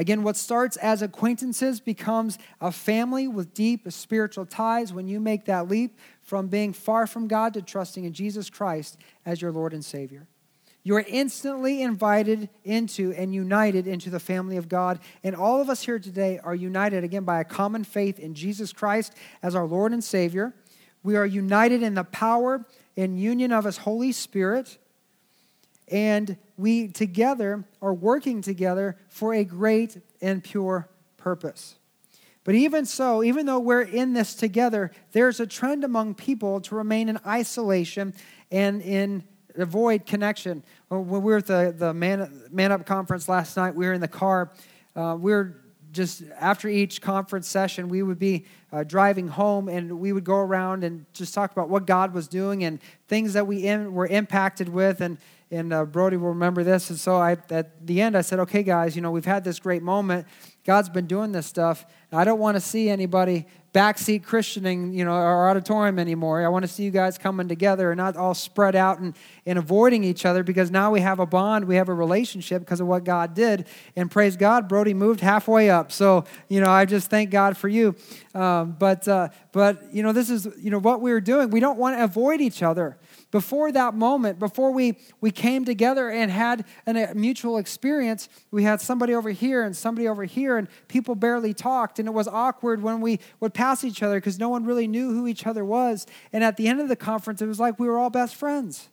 Again, what starts as acquaintances becomes a family with deep spiritual ties when you make that leap from being far from God to trusting in Jesus Christ as your Lord and Savior. You are instantly invited into and united into the family of God. And all of us here today are united again by a common faith in Jesus Christ as our Lord and Savior. We are united in the power and union of His Holy Spirit and we together are working together for a great and pure purpose. But even so, even though we're in this together, there's a trend among people to remain in isolation and in avoid connection. When we were at the, the Man, Man Up conference last night, we were in the car. Uh, we were just after each conference session, we would be uh, driving home and we would go around and just talk about what God was doing and things that we in, were impacted with. And and uh, Brody will remember this. And so I, at the end, I said, okay, guys, you know, we've had this great moment. God's been doing this stuff. I don't want to see anybody backseat Christianing, you know, our auditorium anymore. I want to see you guys coming together and not all spread out and, and avoiding each other because now we have a bond, we have a relationship because of what God did. And praise God, Brody moved halfway up. So, you know, I just thank God for you. Um, but, uh, but, you know, this is, you know, what we we're doing. We don't want to avoid each other before that moment, before we, we came together and had an, a mutual experience, we had somebody over here and somebody over here, and people barely talked. And it was awkward when we would pass each other because no one really knew who each other was. And at the end of the conference, it was like we were all best friends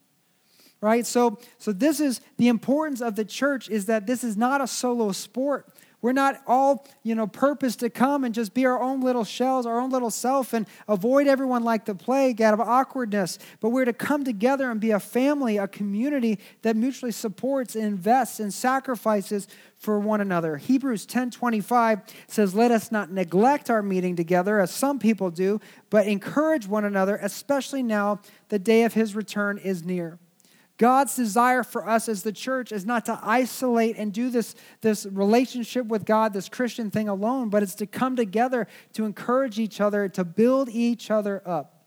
right so so this is the importance of the church is that this is not a solo sport we're not all, you know, purpose to come and just be our own little shells, our own little self, and avoid everyone like the plague out of awkwardness. But we're to come together and be a family, a community that mutually supports and invests and sacrifices for one another. Hebrews 10:25 says, "Let us not neglect our meeting together as some people do, but encourage one another, especially now the day of his return is near." God's desire for us as the church is not to isolate and do this, this relationship with God, this Christian thing alone, but it's to come together to encourage each other, to build each other up.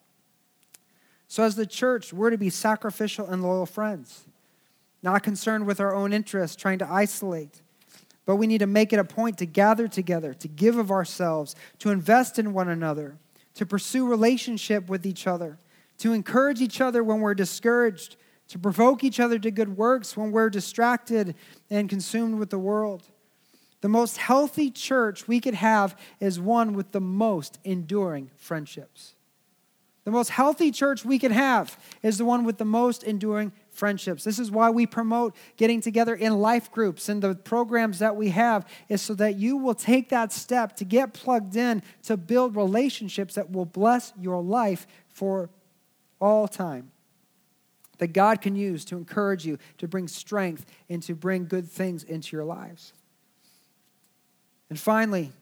So, as the church, we're to be sacrificial and loyal friends, not concerned with our own interests, trying to isolate. But we need to make it a point to gather together, to give of ourselves, to invest in one another, to pursue relationship with each other, to encourage each other when we're discouraged to provoke each other to good works when we're distracted and consumed with the world. The most healthy church we could have is one with the most enduring friendships. The most healthy church we could have is the one with the most enduring friendships. This is why we promote getting together in life groups and the programs that we have is so that you will take that step to get plugged in to build relationships that will bless your life for all time that God can use to encourage you, to bring strength, and to bring good things into your lives. And finally,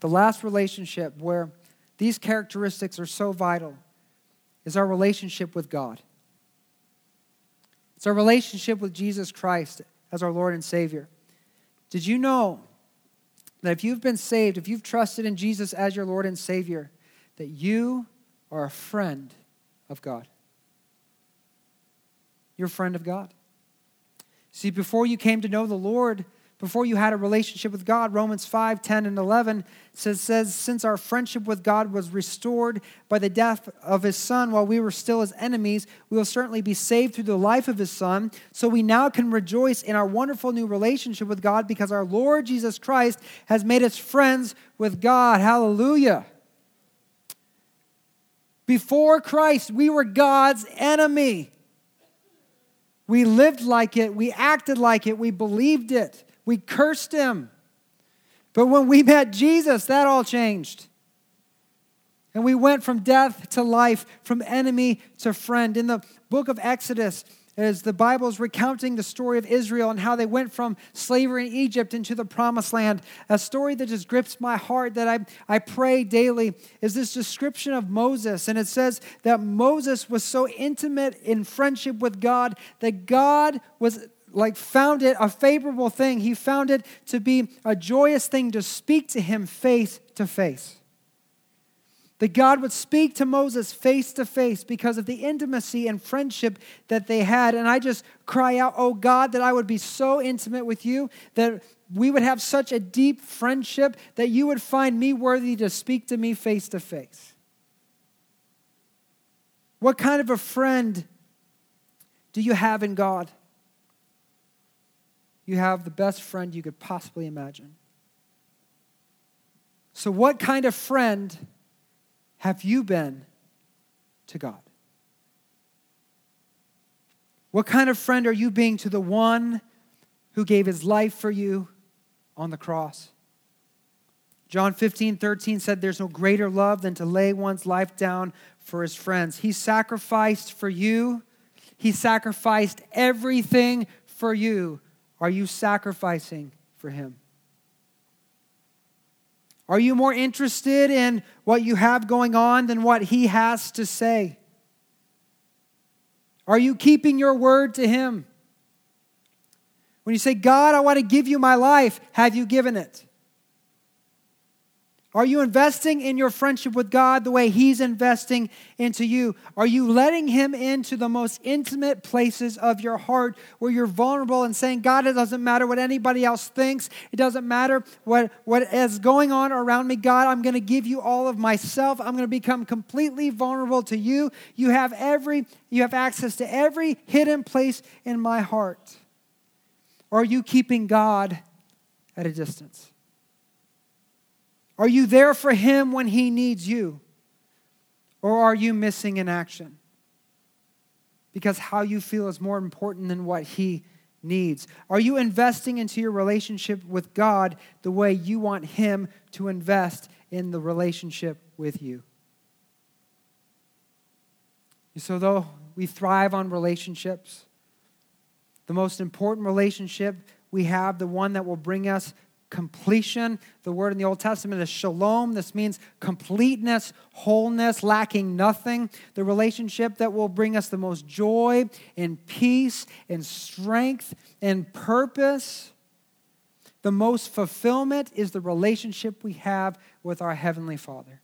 the last relationship where these characteristics are so vital is our relationship with God. It's our relationship with Jesus Christ as our Lord and Savior. Did you know that if you've been saved, if you've trusted in Jesus as your Lord and Savior, that you are a friend of God? You're friend of God. See, before you came to know the Lord, before you had a relationship with God. Romans 5 10 and 11 says, says, Since our friendship with God was restored by the death of his Son while we were still his enemies, we will certainly be saved through the life of his Son. So we now can rejoice in our wonderful new relationship with God because our Lord Jesus Christ has made us friends with God. Hallelujah. Before Christ, we were God's enemy. We lived like it, we acted like it, we believed it. We cursed him. But when we met Jesus, that all changed. And we went from death to life, from enemy to friend. In the book of Exodus, as the Bible is recounting the story of Israel and how they went from slavery in Egypt into the promised land, a story that just grips my heart that I, I pray daily is this description of Moses. And it says that Moses was so intimate in friendship with God that God was like found it a favorable thing. He found it to be a joyous thing to speak to him face to face. That God would speak to Moses face to face because of the intimacy and friendship that they had. And I just cry out, Oh God, that I would be so intimate with you, that we would have such a deep friendship that you would find me worthy to speak to me face to face. What kind of a friend do you have in God? you have the best friend you could possibly imagine. So, what kind of friend have you been to God? What kind of friend are you being to the one who gave his life for you on the cross? John 15, 13 said, There's no greater love than to lay one's life down for his friends. He sacrificed for you, he sacrificed everything for you are you sacrificing for Him? Are you more interested in what you have going on than what He has to say? Are you keeping your word to Him? When you say, God, I want to give you my life, have you given it? Are you investing in your friendship with God the way He's investing into you? Are you letting Him into the most intimate places of your heart where you're vulnerable and saying, God, it doesn't matter what anybody else thinks. It doesn't matter what, what is going on around me. God, I'm going to give you all of myself. I'm going to become completely vulnerable to you. You have every, you have access to every hidden place in my heart. Or are you keeping God at a distance? Are you there for him when he needs you? Or are you missing in action? Because how you feel is more important than what he needs. Are you investing into your relationship with God the way you want him to invest in the relationship with you? So, though we thrive on relationships, the most important relationship we have, the one that will bring us completion. The word in the Old Testament is shalom. This means completeness, wholeness, lacking nothing. The relationship that will bring us the most joy and peace and strength and purpose. The most fulfillment is the relationship we have with our Heavenly Father.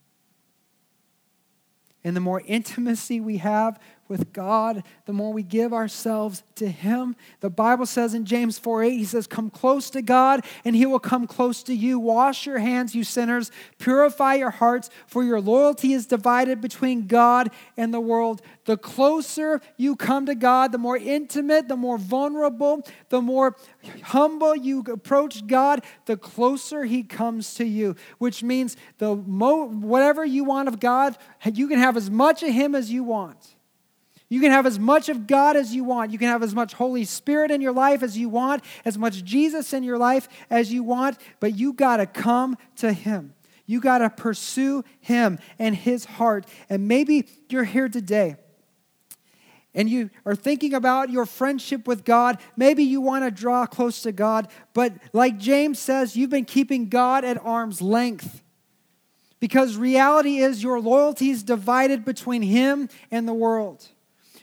And the more intimacy we have with God, the more we give ourselves to Him. The Bible says in James 4 8, He says, Come close to God, and He will come close to you. Wash your hands, you sinners. Purify your hearts, for your loyalty is divided between God and the world. The closer you come to God, the more intimate, the more vulnerable, the more humble you approach God, the closer He comes to you, which means the mo- whatever you want of God, you can have as much of Him as you want. You can have as much of God as you want. You can have as much Holy Spirit in your life as you want, as much Jesus in your life as you want, but you got to come to Him. You got to pursue Him and His heart. And maybe you're here today and you are thinking about your friendship with God. Maybe you want to draw close to God, but like James says, you've been keeping God at arm's length. Because reality is your loyalty is divided between Him and the world.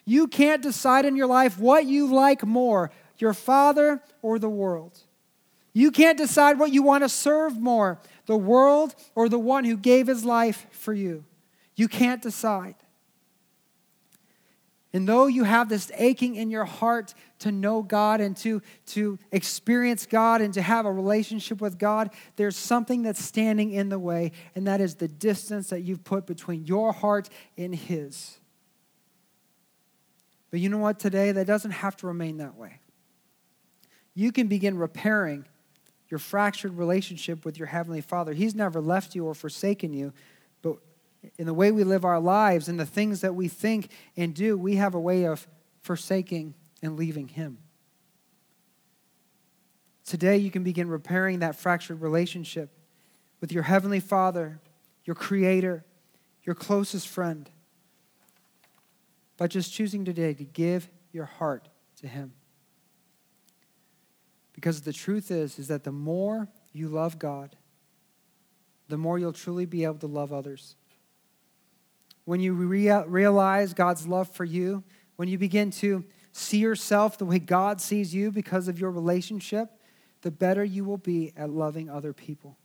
You can't decide in your life what you like more, your father or the world. You can't decide what you want to serve more, the world or the one who gave his life for you. You can't decide. And though you have this aching in your heart to know God and to, to experience God and to have a relationship with God, there's something that's standing in the way, and that is the distance that you've put between your heart and His. But you know what, today, that doesn't have to remain that way. You can begin repairing your fractured relationship with your Heavenly Father. He's never left you or forsaken you, but in the way we live our lives and the things that we think and do, we have a way of forsaking and leaving Him. Today, you can begin repairing that fractured relationship with your Heavenly Father, your Creator, your closest friend, by just choosing today to give your heart to Him. Because the truth is, is that the more you love God, the more you'll truly be able to love others when you rea- realize God's love for you, when you begin to see yourself the way God sees you because of your relationship, the better you will be at loving other people.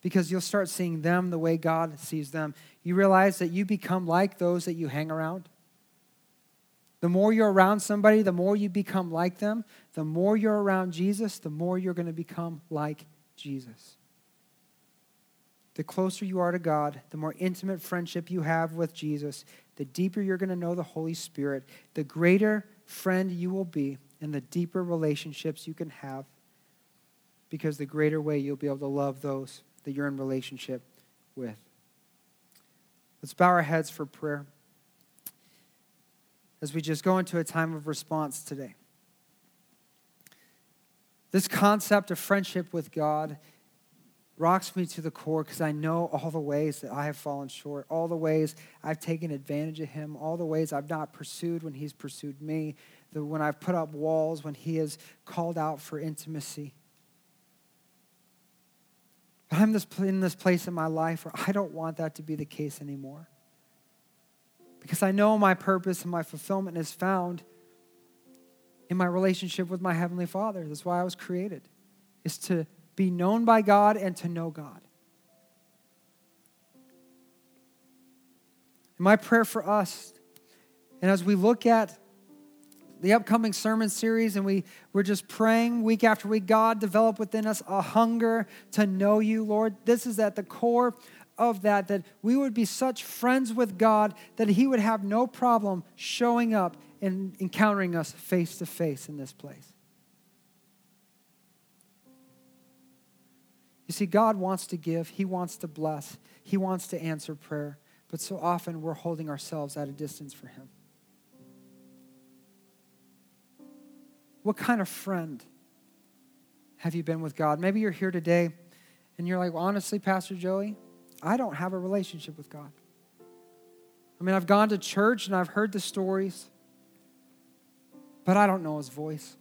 Because you'll start seeing them the way God sees them. You realize that you become like those that you hang around. The more you're around somebody, the more you become like them. The more you're around Jesus, the more you're going to become like Jesus the closer you are to God, the more intimate friendship you have with Jesus, the deeper you're going to know the Holy Spirit, the greater friend you will be, and the deeper relationships you can have. Because the greater way you'll be able to love those that you're in relationship with. Let's bow our heads for prayer as we just go into a time of response today. This concept of friendship with God rocks me to the core because I know all the ways that I have fallen short, all the ways I've taken advantage of him, all the ways I've not pursued when he's pursued me, the, when I've put up walls, when he has called out for intimacy. But I'm this, in this place in my life where I don't want that to be the case anymore. Because I know my purpose and my fulfillment is found in my relationship with my Heavenly Father. That's why I was created, is to be known by God and to know God. And my prayer for us, and as we look at the upcoming sermon series and we, we're just praying week after week, God, develop within us a hunger to know you, Lord. This is at the core of that, that we would be such friends with God that He would have no problem showing up and encountering us face to face in this place. You see, God wants to give, He wants to bless, He wants to answer prayer, but so often we're holding ourselves at a distance for Him. What kind of friend have you been with God? Maybe you're here today and you're like, well, honestly, Pastor Joey, I don't have a relationship with God. I mean, I've gone to church and I've heard the stories, but I don't know His voice.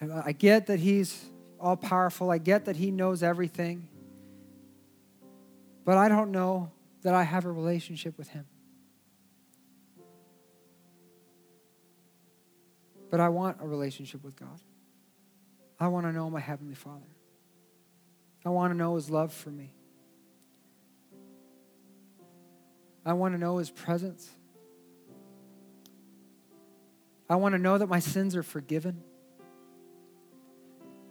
And I get that He's all powerful. I get that He knows everything. But I don't know that I have a relationship with Him. But I want a relationship with God. I want to know my Heavenly Father. I want to know His love for me. I want to know His presence. I want to know that my sins are forgiven.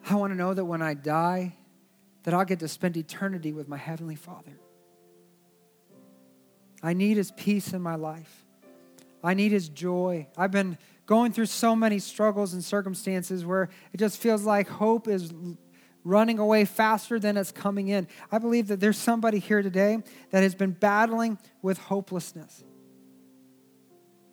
I want to know that when I die, that I'll get to spend eternity with my Heavenly Father. I need His peace in my life. I need His joy. I've been going through so many struggles and circumstances where it just feels like hope is running away faster than it's coming in. I believe that there's somebody here today that has been battling with hopelessness.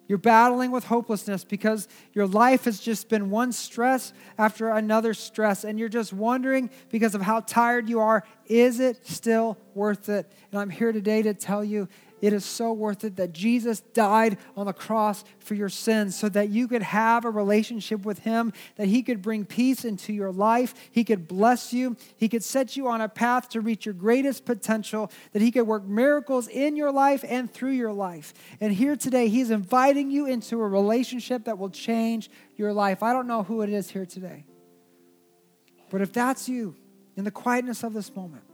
You're battling with hopelessness because your life has just been one stress after another stress, and you're just wondering because of how tired you are, is it still worth it? And I'm here today to tell you it is so worth it that Jesus died on the cross for your sins so that you could have a relationship with Him, that He could bring peace into your life, He could bless you, He could set you on a path to reach your greatest potential, that He could work miracles in your life and through your life. And here today, He's inviting you into a relationship that will change your life. I don't know who it is here today, but if that's you, in the quietness of this moment,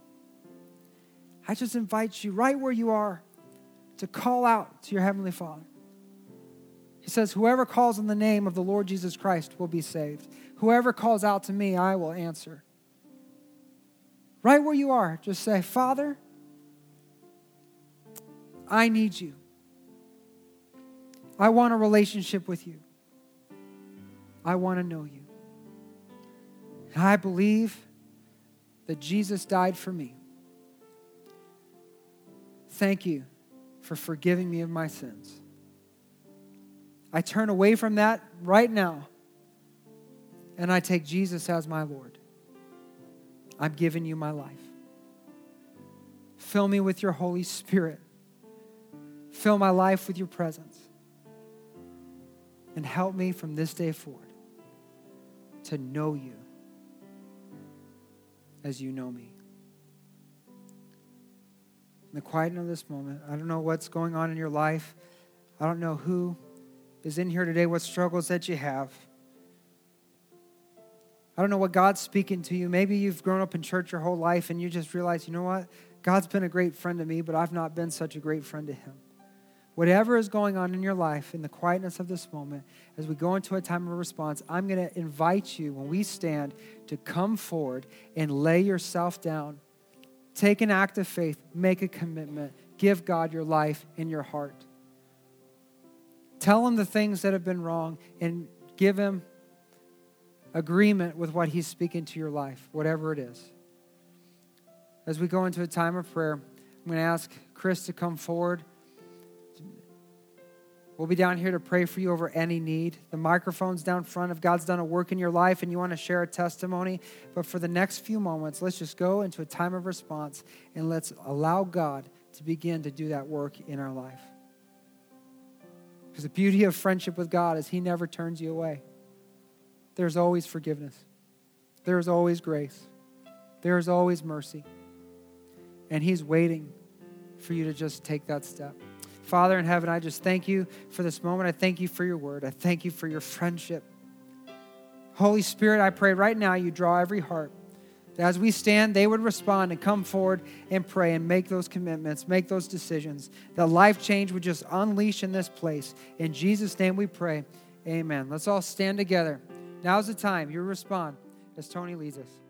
I just invite you right where you are to call out to your Heavenly Father. He says, Whoever calls on the name of the Lord Jesus Christ will be saved. Whoever calls out to me, I will answer. Right where you are, just say, Father, I need you. I want a relationship with you. I want to know you. And I believe that Jesus died for me. Thank you for forgiving me of my sins. I turn away from that right now and I take Jesus as my Lord. I'm giving you my life. Fill me with your Holy Spirit. Fill my life with your presence. And help me from this day forward to know you as you know me. In the quietness of this moment, I don't know what's going on in your life. I don't know who is in here today, what struggles that you have. I don't know what God's speaking to you. Maybe you've grown up in church your whole life and you just realize, you know what? God's been a great friend to me, but I've not been such a great friend to him. Whatever is going on in your life in the quietness of this moment, as we go into a time of response, I'm going to invite you when we stand to come forward and lay yourself down. Take an act of faith, make a commitment, give God your life and your heart. Tell him the things that have been wrong and give him agreement with what he's speaking to your life, whatever it is. As we go into a time of prayer, I'm going to ask Chris to come forward. We'll be down here to pray for you over any need. The microphone's down front. If God's done a work in your life and you want to share a testimony, but for the next few moments, let's just go into a time of response and let's allow God to begin to do that work in our life. Because the beauty of friendship with God is He never turns you away. There's always forgiveness, there is always grace, there is always mercy. And He's waiting for you to just take that step. Father in heaven, I just thank you for this moment. I thank you for your word. I thank you for your friendship. Holy Spirit, I pray right now you draw every heart. As we stand, they would respond and come forward and pray and make those commitments, make those decisions. That life change would just unleash in this place. In Jesus' name we pray. Amen. Let's all stand together. Now's the time. You respond as Tony leads us.